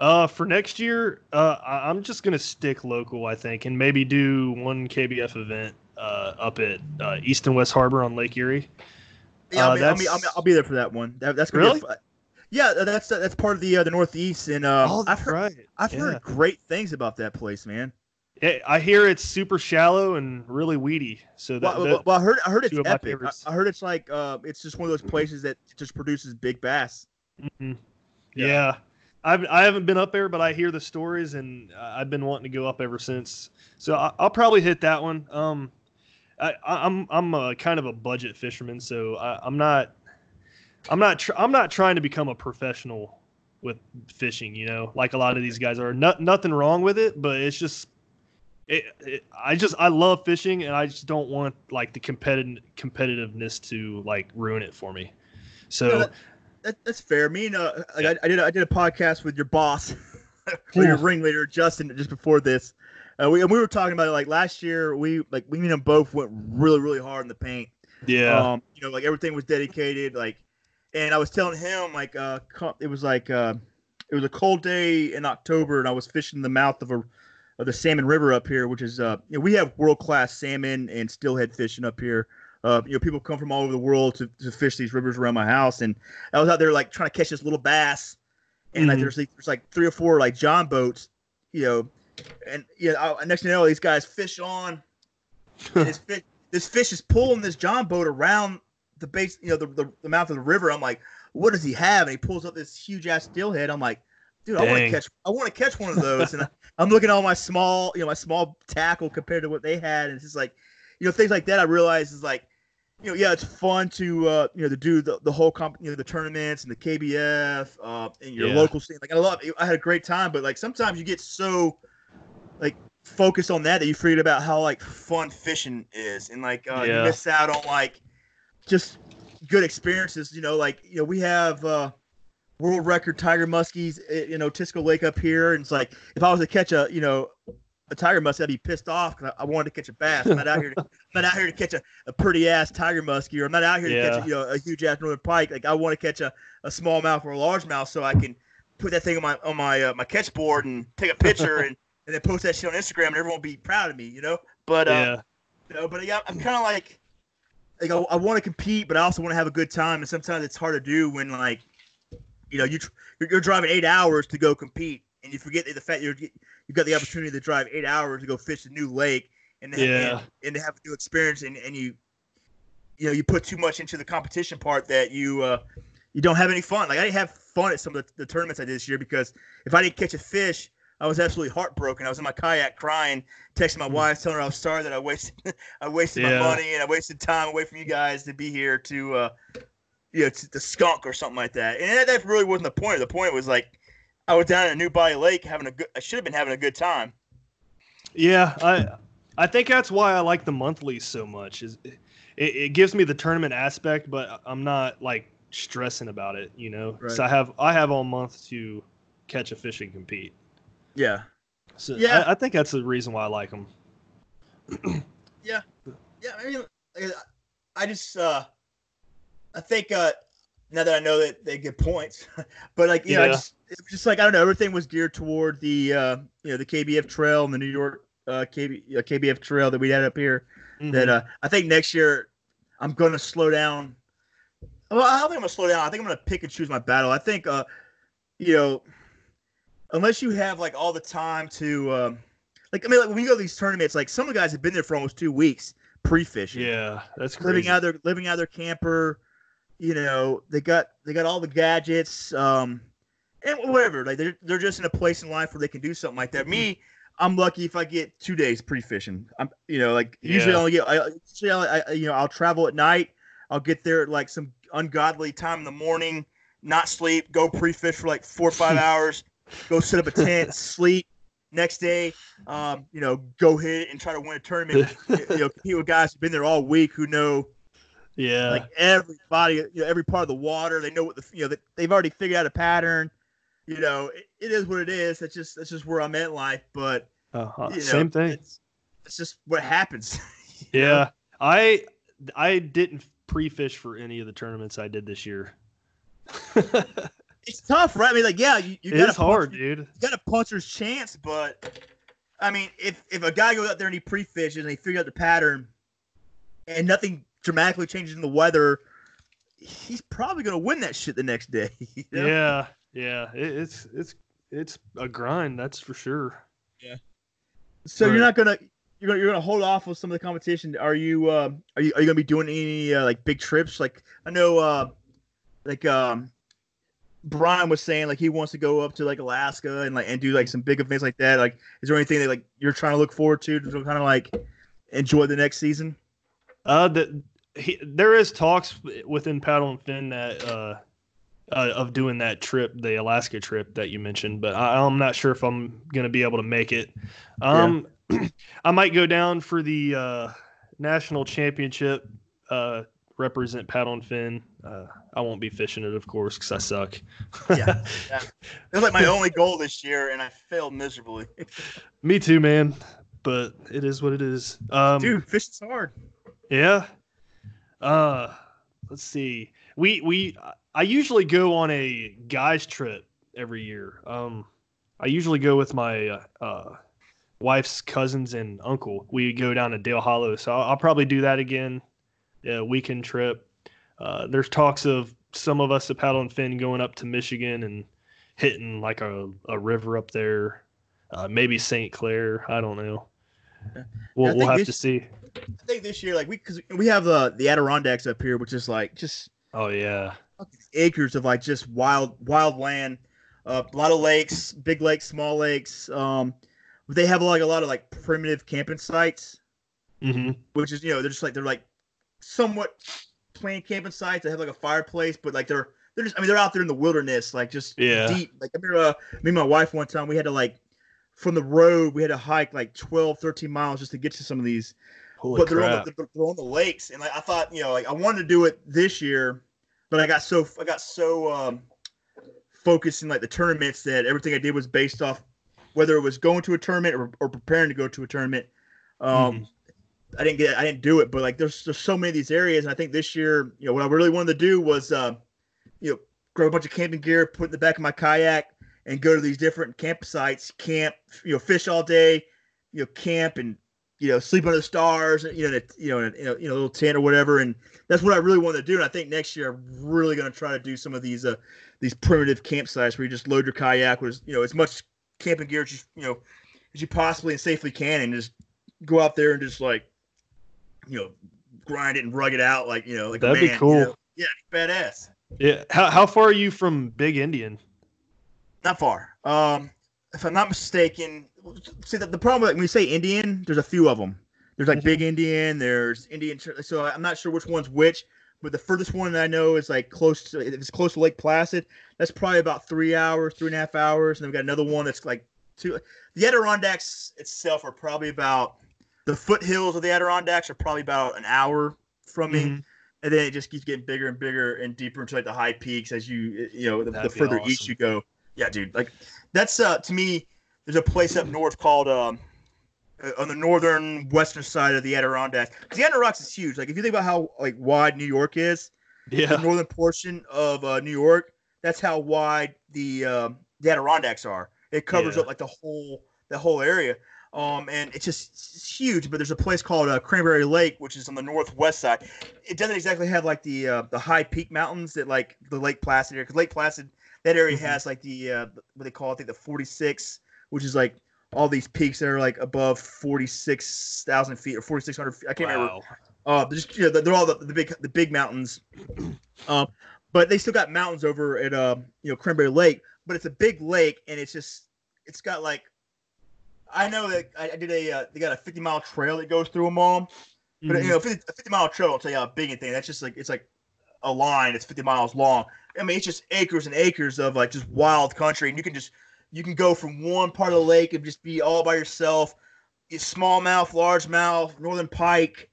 Uh, for next year, uh, I- I'm just gonna stick local, I think, and maybe do one KBF event uh, up at uh, East and West Harbor on Lake Erie. Yeah, I'll, be, I'll, be, I'll, be, I'll be there for that one. That, that's Really? be a yeah, that's that's part of the uh, the Northeast, and uh, oh, I've heard right. I've Yeah. heard great things about that place, man. Yeah, I hear it's super shallow and really weedy. So that, Well, that- well, I heard I heard it's two of my epic. I. I heard it's like uh, it's just one of those places that just produces big bass. Mhm. Yeah. yeah. I've, I haven't been up there, but I hear the stories, and I've been wanting to go up ever since. So I, I'll probably hit that one. Um, I, I- I'm I'm a kind of a budget fisherman, so I, I'm not I'm not tr- I'm not trying to become a professional with fishing. You know, like a lot of these guys are. No, nothing wrong with it, but it's just. It, it, I just I love fishing and I just don't want like the competitive competitiveness to like ruin it for me. So that- That, that's fair. Me and uh, like, I, I did a, I did a podcast with your boss, or your Ooh. ringleader Justin, just before this. Uh, we and we were talking about it like last year. We like we and him both went really really hard in the paint. yeah, Um, you know, like everything was dedicated. Like, and I was telling him like uh, it was like uh, it was a cold day in October, and I was fishing the mouth of a of the Salmon River up here, which is uh, you know, we have world class salmon and steelhead fishing up here. Uh, you know, people come from all over the world to, to fish these rivers around my house, and I was out there like trying to catch this little bass, and like Mhm. there's like, there's like three or four like John boats, you know, and you know, I, next thing you know, these guys fish on, and this fish, this fish is pulling this John boat around the base, you know, the, the, the mouth of the river. I'm like, what does he have? And he pulls up this huge ass steelhead. I'm like, dude, I want to catch, I want to catch one of those. and I, I'm looking at all my small, you know, my small tackle compared to what they had, and it's just like, you know, things like that. I realize is like, you know, yeah, it's fun to, uh, you know, to do the, the whole comp, you know, the tournaments and the KBF, uh, and your Yeah. local scene. Like I love, I had a great time, but like sometimes you get so, like focused on that that you forget about how like fun fishing is and like uh, you miss out on like just good experiences you know like you know we have uh world record tiger muskies eh, you know Tisco Lake up here and it's like if I was to catch a you know a tiger muskie I'd be pissed off because I, I wanted to catch a bass. I'm not out here to, I'm not out here to catch a, a pretty ass tiger muskie or I'm not out here to catch a, you know a huge ass northern pike. Like I want to catch a, a small mouth or a large mouth so I can put that thing on my on my uh, my catch board and take a picture and and then post that shit on Instagram and everyone will be proud of me you know? But uh yeah, you know, but yeah, I'm kind of like, like I, I want to compete, but I also want to have a good time, and sometimes it's hard to do when like, you know, you tr- you're, you're driving eight hours to go compete, and you forget the fact you're you've got the opportunity to drive eight hours to go fish a new lake, and then, Yeah. and, and to have a new experience, and, and you, you know, you put too much into the competition part that you uh you don't have any fun. Like I didn't have fun at some of the, the tournaments I did this year because if I didn't catch a fish. I was absolutely heartbroken. I was in my kayak crying, texting my Hmm. wife, telling her I was sorry that I wasted I wasted Yeah. my money and I wasted time away from you guys to be here to, uh, you know, to, to skunk or something like that. And that, that really wasn't the point. The point was like, I was down at New Body Lake having a good. I should have been having a good time. Yeah, I I think that's why I like the monthlies so much. Is it, it gives me the tournament aspect, but I'm not like stressing about it. You know, Right. so I have I have all month to catch a fish and compete. Yeah. So Yeah. I, I think that's the reason why I like them. Yeah, yeah. I mean, I just, uh, I think uh, now that I know that they get points, but like, you know, I just, it was just like I don't know, everything was geared toward the, uh, you know, the KBF trail and the New York uh, KB, uh, KBF trail that we had up here. Mm-hmm. That uh, I think next year I'm going to slow down. Well, I don't think I'm going to slow down. I think I'm going to pick and choose my battle. I think, uh, you know, unless you have like all the time to, um, like, I mean, like when you go to these tournaments, like some of the guys have been there for almost two weeks pre-fishing yeah, that's crazy. living out their living out their camper. You know, they got they got all the gadgets, um, and whatever. Like they're they're just in a place in life where they can do something like that. Me, I'm lucky if I get two days pre fishing. I'm you know like usually Yeah. I only get I usually I, I you know I'll travel at night. I'll get there at like some ungodly time in the morning, not sleep, go pre fish for like four or five hours, go set up a tent, sleep. Next day, um, you know, go hit and try to win a tournament. you know, compete with guys who've been there all week who know yeah, like everybody, you know, every part of the water. They know what the you know they, they've already figured out a pattern. You know, it, it is what it is. That's just that's just where I'm at in life. But uh-huh. you know, same thing. It's, it's just what happens. Yeah, I I didn't pre-fish for any of the tournaments I did this year. it's tough, right? I mean, like, yeah, you, you got it's hard, dude. You got a puncher's chance, but I mean, if if a guy goes out there and he pre-fishes and he figures out the pattern, and nothing dramatically changes in the weather, he's probably gonna win that shit the next day. you know? Yeah, yeah. It, it's it's it's a grind, that's for sure. Yeah. So Right. you're not gonna you're gonna you're gonna hold off with some of the competition. Are you uh, are you are you gonna be doing any uh, like big trips? Like I know uh, like um Brian was saying like he wants to go up to like Alaska and like and do like some big events like that. Like is there anything that like you're trying to look forward to to kind of like enjoy the next season? Uh, the, he, there is talks within Paddle and Fin that uh, uh, of doing that trip, the Alaska trip that you mentioned, but I, I'm not sure if I'm gonna be able to make it. Um, I might go down for the uh, national championship. Uh, represent Paddle and Fin. Uh, I won't be fishing it, of course, because I suck. Yeah. It was like my only goal this year, and I failed miserably. Me too, man. But it is what it is. Um, Dude, fishing's hard. Yeah. Uh let's see. We we I usually go on a guys trip every year. Um I usually go with my uh, uh wife's cousins and uncle. We go down to Dale Hollow. So I'll, I'll probably do that again. A weekend trip. Uh there's talks of some of us at Paddle and Fin going up to Michigan and hitting like a, a river up there. Uh, maybe St. Clair. I don't know. We'll, we'll have this- to see. I think this year, like we, because we have uh, the Adirondacks up here, which is like just Oh yeah. Acres of like just wild wild land uh, a lot of lakes big lakes small lakes um they have like a lot of like primitive camping sites hmm which is you know they're just like they're like somewhat plain camping sites. They have like a fireplace but like they're they're just i mean they're out there in the wilderness like just Yeah. deep. Like i remember uh, me and my wife one time we had to like from the road we had to hike like 12 13 miles just to get to some of these. Holy but they're on, the, they're on the lakes, and like I thought, you know, like I wanted to do it this year, but I got so I got so um, focused in like the tournaments that everything I did was based off whether it was going to a tournament or, or preparing to go to a tournament. Um, Mm-hmm. I didn't get I didn't do it, but like there's there's so many of these areas, and I think this year, you know, what I really wanted to do was, uh, you know, grab a bunch of camping gear, put it in the back of my kayak, and go to these different campsites, camp, you know, fish all day, you know, camp and you know, sleep under the stars, you know, in a, you know, in a, you know, little tent or whatever. And that's what I really want to do. And I think next year I'm really going to try to do some of these, uh, these primitive campsites where you just load your kayak with, you know, as much camping gear as you, you know, as you possibly and safely can, and just go out there and just like, you know, grind it and rug it out like, you know, like That'd be man, you cool. know? Yeah, badass. Yeah. How how far are you from Big Indian? Not far. Um, if I'm not mistaken, see that the problem like when you say Indian, there's a few of them. There's like Mhm. Big Indian. There's Indian. So I'm not sure which one's which, but the furthest one that I know is like close to if it's close to Lake Placid. That's probably about three hours, three and a half hours, and then we got another one that's like two. The Adirondacks itself are probably about the foothills of the Adirondacks are probably about an hour from me. Mhm. And then it just keeps getting bigger and bigger and deeper into like the high peaks as you you know the, the further east you go. Yeah, dude. Like that's uh to me. There's a place up north called um uh, on the northern western side of the Adirondacks. 'Cause the Adirondacks is huge. Like if you think about how like wide New York is, the Yeah. northern portion of uh, New York, that's how wide the um the Adirondacks are. It covers Yeah. up like the whole the whole area. Um, and it's just it's huge. But there's a place called uh, Cranberry Lake, which is on the northwest side. It doesn't exactly have like the uh, the high peak mountains that like the Lake Placid area. Because Lake Placid, that area Mhm. has like the uh, what they call I think the 46, which is like all these peaks that are like above 46,000 feet or 4,600 feet. I can't remember. Wow. Uh, they're just you know, they're all the, the big the big mountains. Um, but they still got mountains over at um you know Cranberry Lake, but it's a big lake and it's just it's got like I know that I, I did a uh, they got a 50 mile trail that goes through them all, but Mhm. you know 50, a 50 mile trail I'll tell you how big anything. That's just like it's like a line. It's 50 miles long. I mean, it's just acres and acres of like just wild country, and you can just you can go from one part of the lake and just be all by yourself. It's smallmouth, largemouth, northern pike,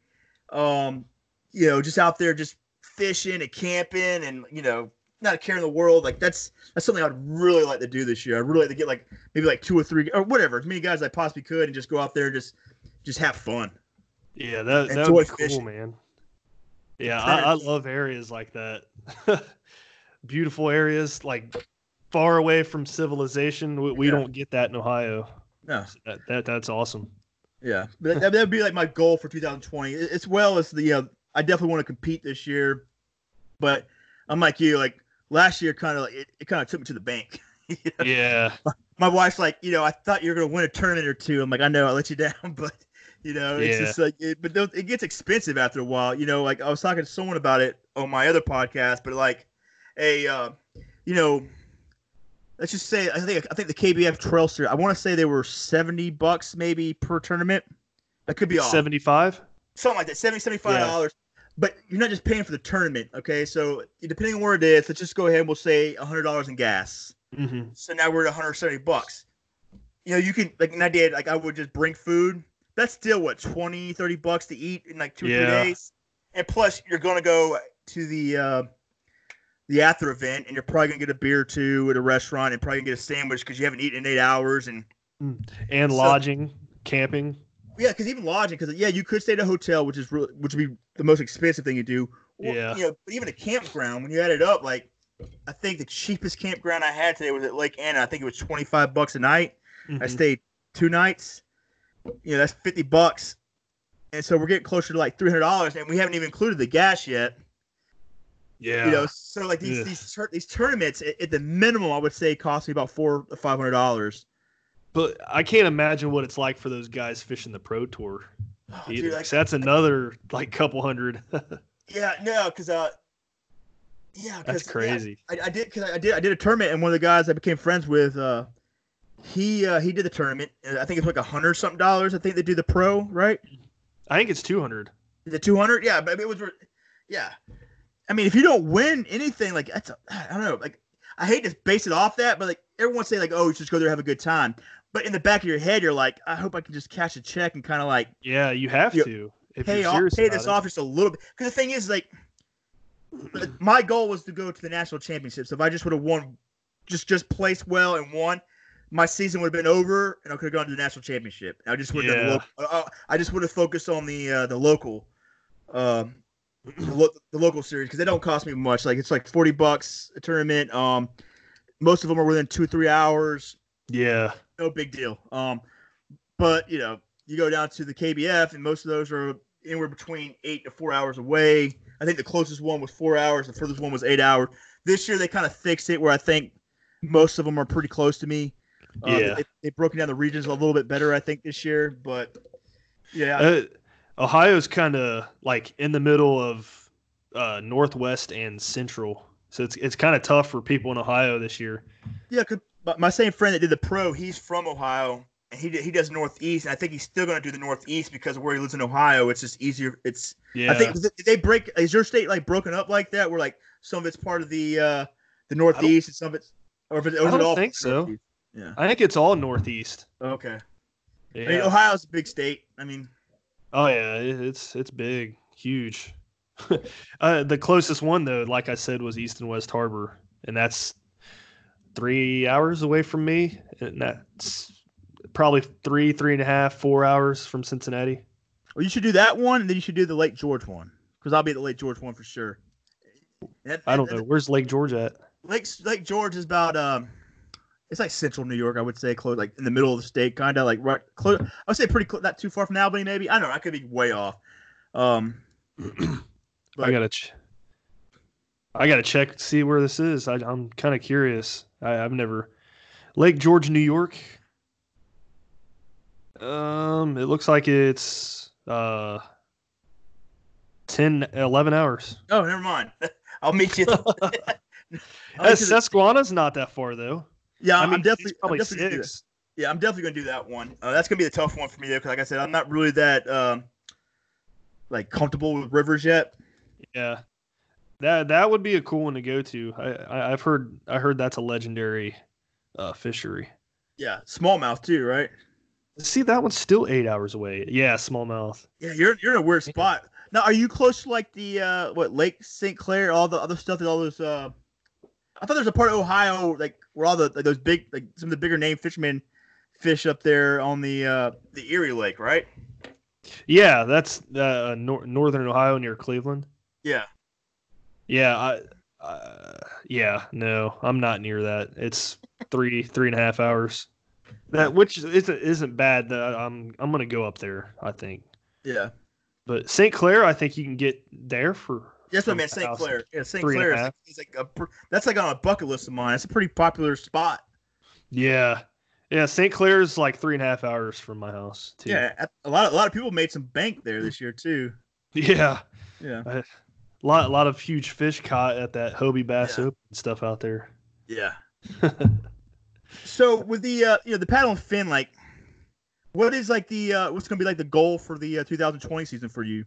um, you know, just out there just fishing and camping, and you know, not a care in the world. Like that's that's something I'd really like to do this year. I'd really like to get like maybe like two or three or whatever, as many guys as I possibly could, and just go out there and just just have fun. Yeah, that that would be cool, fishing. man. Yeah, I, I love areas like that. Beautiful areas, like far away from civilization. We, we Yeah. don't get that in Ohio. No, That, that that's awesome. Yeah, that, that'd be like my goal for 2020, as well as the. Uh, I definitely want to compete this year, but I'm like you. Like last year, kind of like it, it kind of took me to the bank. Yeah, my wife's like, you know, I thought you were gonna win a tournament or two. I'm like, I know, I let you down, but you know, it's Yeah. just like, it, but it gets expensive after a while. You know, like I was talking to someone about it on my other podcast, but like, a, uh, you know, let's just say I think I think the KBF Trail Series. I want to say they were 70 bucks maybe per tournament. That could be off. seventy-five. something like that 70 75 dollars but you're not just paying for the tournament okay so depending on where it is let's just go ahead and we'll say $100 in gas Mm-hmm. so now we're at 170 bucks you know you can like and i did like i would just bring food that's still what 20 30 bucks to eat in like two or three days and plus you're gonna go to the uh the after event and you're probably gonna get a beer or two at a restaurant and probably get a sandwich because you haven't eaten in eight hours and And So- lodging, camping. Yeah, because even lodging, because yeah, you could stay at a hotel, which is really, which would be the most expensive thing you do. Or, Yeah. You know, but even a campground, when you add it up, like I think the cheapest campground I had today was at Lake Anna. I think it was twenty five bucks a night. I Mhm. stayed two nights. You know, that's fifty bucks, and so we're getting closer to like three hundred dollars, and we haven't even included the gas yet. Yeah, You know, so like these Yeah. these tur- these tournaments at, at the minimum, I would say cost me about four to five hundred dollars. but I can't imagine what it's like for those guys fishing the pro tour. Either. Dude, like, that's another like couple hundred. yeah, no, because uh, yeah, that's yeah, crazy. I, I did because I did I did a tournament and one of the guys I became friends with uh he uh he did the tournament I think it's like a hundred something dollars I think they do the pro right I think it's two hundred. the two hundred yeah but it was yeah I mean if you don't win anything like that's a, I don't know like I hate to base it off that but like everyone say like oh you just go there have a good time but in the back of your head you're like I hope I can just cash a check and kind of like Yeah, you have You- to. If pay you're off pay this it. off just a little bit because the thing is like my goal was to go to the national championships so if i just would have won just just placed well and won my season would have been over and i could have gone to the national championship i just would have Yeah. done the local, uh, i just would have focused on the uh, the local um the, local series because they don't cost me much like it's like 40 bucks a tournament um most of them are within two three hours Yeah, no big deal. Um, but you know, you go down to the KBF, and most of those are anywhere between eight to four hours away. I think the closest one was four hours. The furthest one was eight hours. This year they kind of fixed it where I think most of them are pretty close to me. Um, Yeah. they, they've broken down the regions a little bit better, I think, this year. But yeah, uh, Ohio's kind of like in the middle of uh, Northwest and Central, so it's it's kind of tough for people in Ohio this year. yeah. 'cause my- same friend that did the pro, he's from Ohio, and he he does northeast, and I think he's still going to do the northeast because of where he lives in Ohio. It's just easier. It's Yeah. I think did they break. Is your state like broken up like that, where like some of it's part of the uh the northeast and some of it's, or, if it, or I don't all think part of the so. Northeast? Yeah. I think it's all northeast. Okay. Yeah. I mean, Ohio's a big state. I mean, Oh yeah, it- it's it's big, huge. uh, the closest one though, like I said, was East and West Harbor, and that's three hours away from me, and that's probably three, three and a half, four hours from Cincinnati. well, you should do that one, and then you should do the Lake George one because I'll be at the Lake George one for sure. That- I don't that- know where's Lake George at. Lake Lake George is about um, it's like central New York, I would say, close like in the middle of the state, kind of like right close. I would say pretty close, not too far from Albany, maybe. I don't know. I could be way off. Um, I gotta, ch- I gotta check to see where this is. I, I'm kind of curious. I, I've never Lake George, New York. Um, it looks like it's uh 10, 11 hours. oh, never mind. I'll meet you. I'll meet you Susquehanna's not that far though. Yeah, I I'm mean, definitely probably I'm definitely gonna do that. six. Yeah, I'm definitely gonna do that one. Uh, that's gonna be the tough one for me though, because like I said, I'm not really that um, like comfortable with rivers yet. Yeah, that that would be a cool one to go to. I, I I've heard I heard that's a legendary uh, fishery. Yeah, smallmouth too, right? See, that one's still eight hours away. Yeah, smallmouth. Yeah, you're you're in a weird spot. Now, are you close to like the uh what Lake St. Clair, all the other stuff that all those uh I thought there's a part of Ohio like where all the like those big like some of the bigger name fishermen fish up there on the uh the Erie Lake, right? Yeah, that's uh, nor- northern Ohio near Cleveland. Yeah. Yeah, I, uh, yeah, no, I'm not near that. It's three, three and a half hours. That which isn't isn't bad. That I'm I'm gonna go up there. I think, Yeah. but St. Clair, I think you can get there for. That's what I meant, St. Clair. Yeah, St. Clair is is like a that's like on a bucket list of mine. It's a pretty popular spot. Yeah, yeah. St. Clair's like three and a half hours from my house. Too. Yeah, a lot of a lot of people made some bank there this year too. yeah. Yeah. A lot, a lot of huge fish caught at that Hobie Bass Yeah. Open stuff out there. Yeah. so with the uh, you know the paddle and fin, like, what is like the uh, what's gonna be like the goal for the uh, 2020 season for you?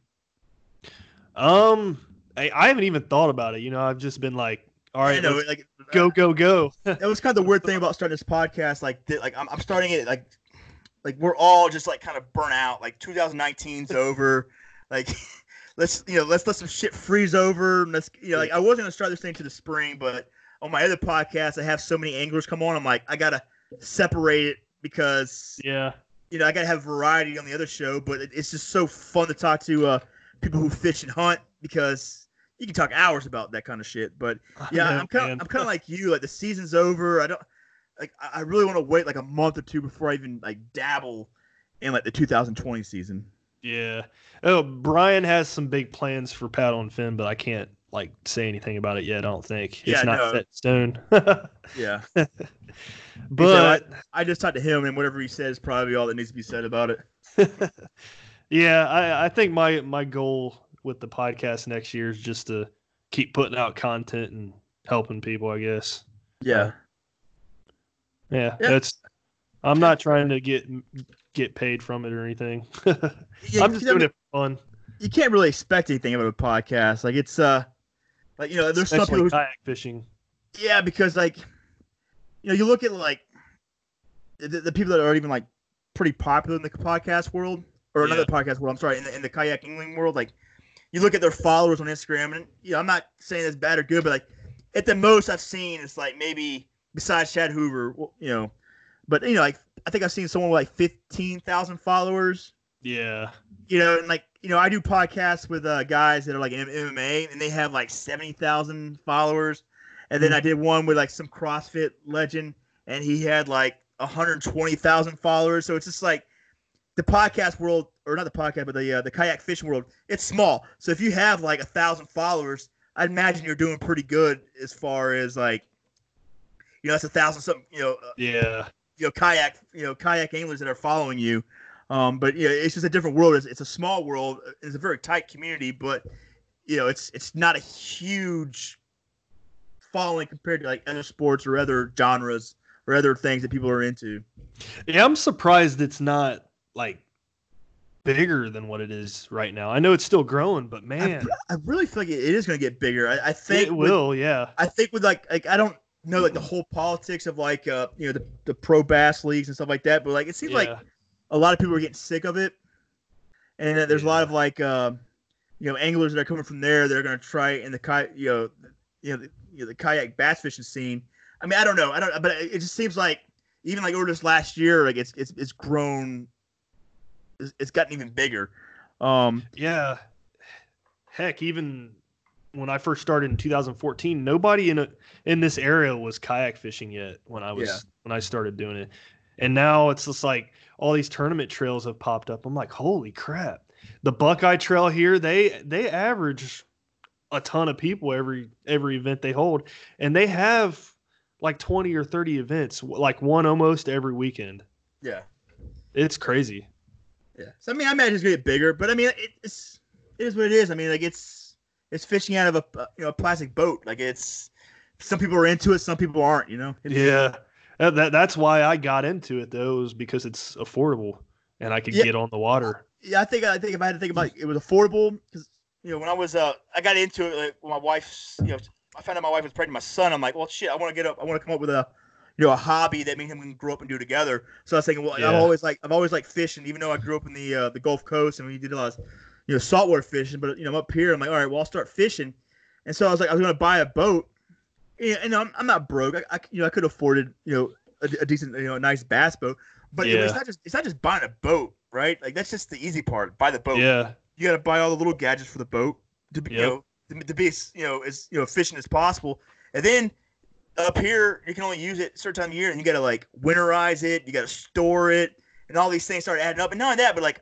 Um, I, I haven't even thought about it. You know, I've just been like, all right, know, like go, go, go. That was kind of the weird thing about starting this podcast. Like, like I'm, I'm starting it like, like we're all just like kind of burnt out. Like 2019's over. Like, let's you know let's let some shit freeze over. And let's you know like I was gonna start this thing to the spring, but on my other podcast I have so many anglers come on. I'm like I gotta separate it because yeah, you know, I gotta have variety on the other show, but it, it's just so fun to talk to uh, people who fish and hunt because you can talk hours about that kind of shit. But yeah, I I'm kind of I'm kind of like you. Like the season's over. I don't like. I I really want to wait like a month or two before I even like dabble in like the 2020 season. yeah. Oh, Brian has some big plans for paddle and Fin, but I can't like say anything about it yet. I don't think Yeah, it's not no. set in stone. Yeah, but I just talked to him, and whatever he says is probably all that needs to be said about it. yeah, I, I think my my goal with the podcast next year is just to keep putting out content and helping people. I guess. Yeah, Yeah, Yeah. that's. I'm not trying to get get paid from it or anything. Yeah, I'm just you know, doing it for fun. You can't really expect anything out of a podcast. Like it's uh, like you know, there's Especially. Who, kayak fishing. Yeah, because like, you know, you look at like the, the people that are even like pretty popular in the podcast world, or Yeah. another podcast world. I'm sorry, in the, in the kayak angling world, like you look at their followers on Instagram, and you know, I'm not saying it's bad or good, but like at the most I've seen it's like maybe besides Chad Hoover, you know, but you know, like I think I've seen someone with like 15,000 followers. Yeah. You know, and like you know, I do podcasts with uh, guys that are like MMA, and they have like seventy thousand followers. And then I did one with like some CrossFit legend, and he had like one hundred twenty thousand followers. So it's just like the podcast world, or not the podcast, but the uh, the kayak fishing world. It's small. So if you have like a thousand followers, I'd imagine you're doing pretty good as far as like, you know, that's a thousand something. You know, uh, Yeah. you know kayak you know kayak anglers that are following you um but you know it's just a different world it's, it's a small world it's a very tight community but you know it's it's not a huge following compared to like other sports or other genres or other things that people are into Yeah, I'm surprised it's not like bigger than what it is right now. I know it's still growing, but man, I really feel like it is going to get bigger. I, I think it with- will. Yeah, I think with like like I don't know like the whole politics of like uh you know the, the pro bass leagues and stuff like that, but like it seems like a lot of people are getting sick of it, and there's a lot of like uh, you know anglers that are coming from there that are going to try in the ki- you know you know the, you know, the kayak bass fishing scene. I mean I don't know I don't but it just seems like even like over this last year like it's it's it's grown it's, gotten even bigger. Um yeah. Heck, even when I first started in 2014, nobody in a, in this area was kayak fishing yet. When I was Yeah. when I started doing it, and now it's just like all these tournament trails have popped up. I'm like, holy crap! The Buckeye Trail here, they they average a ton of people every every event they hold, and they have like 20 or 30 events, like one almost every weekend. yeah It's crazy. Yeah. So I mean I imagine it's gonna get bigger, but I mean it's it is what it is. I mean like it's it's fishing out of a uh, you know a plastic boat. Like it's some people are into it, some people aren't. You know. It's- Yeah, that, that that's why I got into it though, is because it's affordable and I could Yeah. get on the water. yeah, I think I think if I had to think about it, it was affordable because you know when I was uh I got into it like when my wife's you know I found out my wife was pregnant with my son. I'm like, well, shit, I want to get up, I want to come up with a you know a hobby that me and him can grow up and do together. So I was thinking, well, I've always like I've always liked fishing, even though I grew up in the uh, the Gulf Coast and we did a lot of you know saltwater fishing. But you know I'm up here, I'm like, all right, well, I'll start fishing. And so I was like, I was gonna buy a boat. Yeah, and I'm, I'm not broke. I, I you know I could have afforded you know a, a decent you know a nice bass boat. But you know, it's not just it's not just buying a boat, right? Like that's just the easy part. Buy the boat Yeah, you got to buy all the little gadgets for the boat to be, you know, to, to be as you know as you know efficient as possible. And then up here, you can only use it a certain time of year, and you got to like winterize it. You got to store it, and all these things start adding up. And not only that, but like,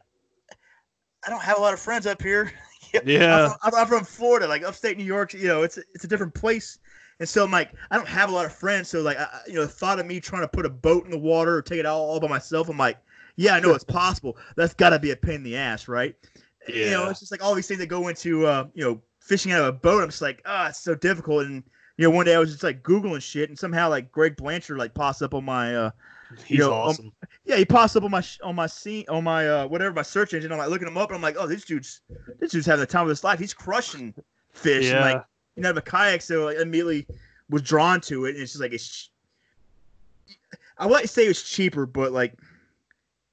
I don't have a lot of friends up here. yeah, I'm, from, I'm from Florida, like upstate New York. You know, it's it's a different place. And so I'm like, I don't have a lot of friends. So like, I, you know, the thought of me trying to put a boat in the water or take it all, all by myself, I'm like, yeah, I know it's possible. That's got to be a pain in the ass, right? Yeah. You know, it's just like all these things that go into, uh, you know, fishing out of a boat. I'm just like, ah, it's so difficult. And you know, one day I was just like googling shit, and somehow like Greg Blanchard like pops up on my, uh, he's know, um, awesome. yeah, he pops up on my on my scene on my uh whatever my search engine. I'm like looking him up, and I'm like, oh, this dude's this dude's having the time of his life. He's crushing fish. And, like you know, the kayak, so like, immediately was drawn to it. And it's just like it's. I would like to say it's cheaper, but like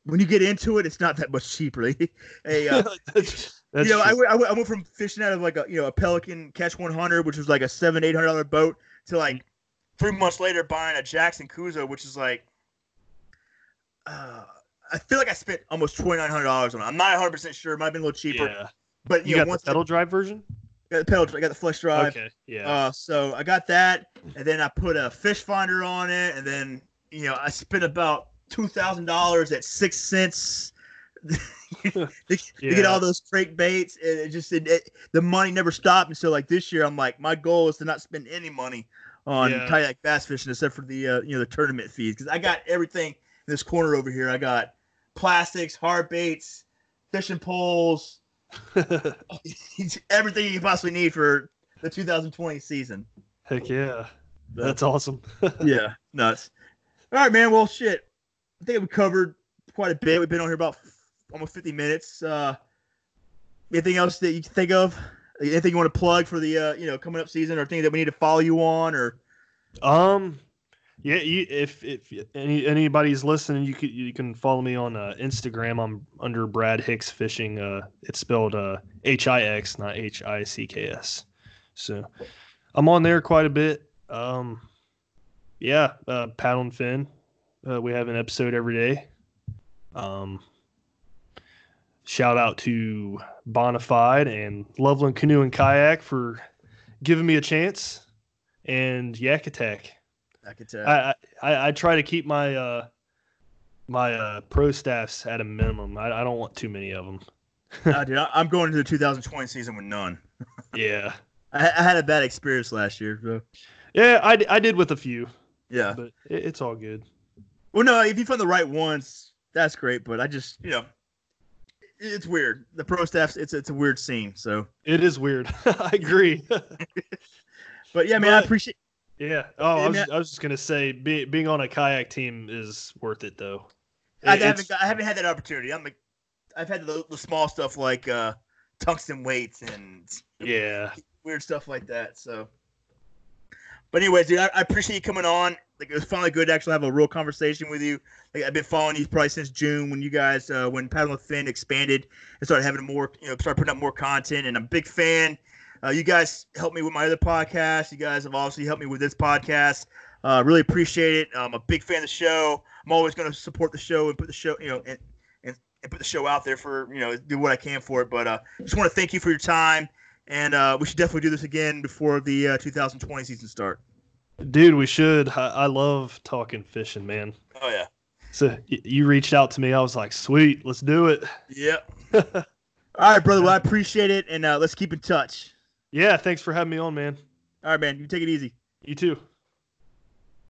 when you get into it, it's not that much cheaper. hey, uh, that's, you know, I, went- I, I went from fishing out of like a you know a Pelican Catch 100, which was like a seven eight hundred dollar boat, to like three months later buying a Jackson Coosa, which is like. Uh, I feel like I spent almost twenty nine hundred dollars on it. I'm not 100 percent sure. It might have been a little cheaper, yeah. but you, You know, got once the pedal drive version? I got the pedal, I got the flex drive. Okay, yeah, Uh, so I got that, and then I put a fish finder on it, and then you know I spent about two thousand dollars at six cents to, to get all those crank baits. And it just it, it- the money never stopped. And so like this year, I'm like, my goal is to not spend any money on Yeah. kayak bass fishing except for the uh, you know the tournament fees because I got everything in this corner over here. I got plastics, hard baits, fishing poles, everything you can possibly need for the 2020 season. Heck yeah, that's awesome. yeah, nuts. All right, man. Well, shit. I think we covered quite a bit. We've been on here about almost 50 minutes. Uh, anything else that you can think of? Anything you want to plug for the uh, you know coming up season, or things that we need to follow you on, or Um, yeah, you, if if any anybody's listening, you can you can follow me on uh, Instagram. I'm under Brad Hix Fishing. Uh, it's spelled uh, H I X, not H I C K S. So I'm on there quite a bit. Um, yeah, uh, paddle and fin. Uh, we have an episode every day. Um, shout out to Bonafide and Loveland Canoe and Kayak for giving me a chance, and Yak Attack. I could tell. I, I I try to keep my uh my uh pro staffs at a minimum. I, I don't want too many of them. Nah, dude, I, I'm going into the 2020 season with none. Yeah, I, I had a bad experience last year. So. yeah, I did with a few, Yeah. but it, it's all good. Well, no, if you find the right ones, that's great. But I just, you know, it's weird. The pro staffs, it's it's a weird scene. So, It is weird. I agree. but yeah, man, I appreciate Yeah. Oh, I Yeah, was, man. I was just gonna say, be, being on a kayak team is worth it though. I haven't, I haven't had that opportunity. I'm, like, I've had the, the small stuff like uh, tungsten weights and yeah. weird stuff like that. So, but anyways, dude, I, I appreciate you coming on. Like, it was finally good to actually have a real conversation with you. Like, I've been following you probably since June when you guys, uh, when Paddle and Fin expanded and started having more, you know, started putting up more content. And I'm a big fan. Uh, you guys helped me with my other podcast. You guys have obviously helped me with this podcast. Uh, really appreciate it. I'm a big fan of the show. I'm always going to support the show and put the show, you know, and, and, and put the show out there for, you know, do what I can for it. But uh, just want to thank you for your time. And uh, we should definitely do this again before the uh, 2020 season start. Dude, we should. I, I love talking fishing, man. Oh yeah. So y- you reached out to me. I was like, sweet, let's do it. Yep. All right, brother. Well, I appreciate it, and uh, let's keep in touch. Yeah, thanks for having me on, man. All right, man. You take it easy. You too.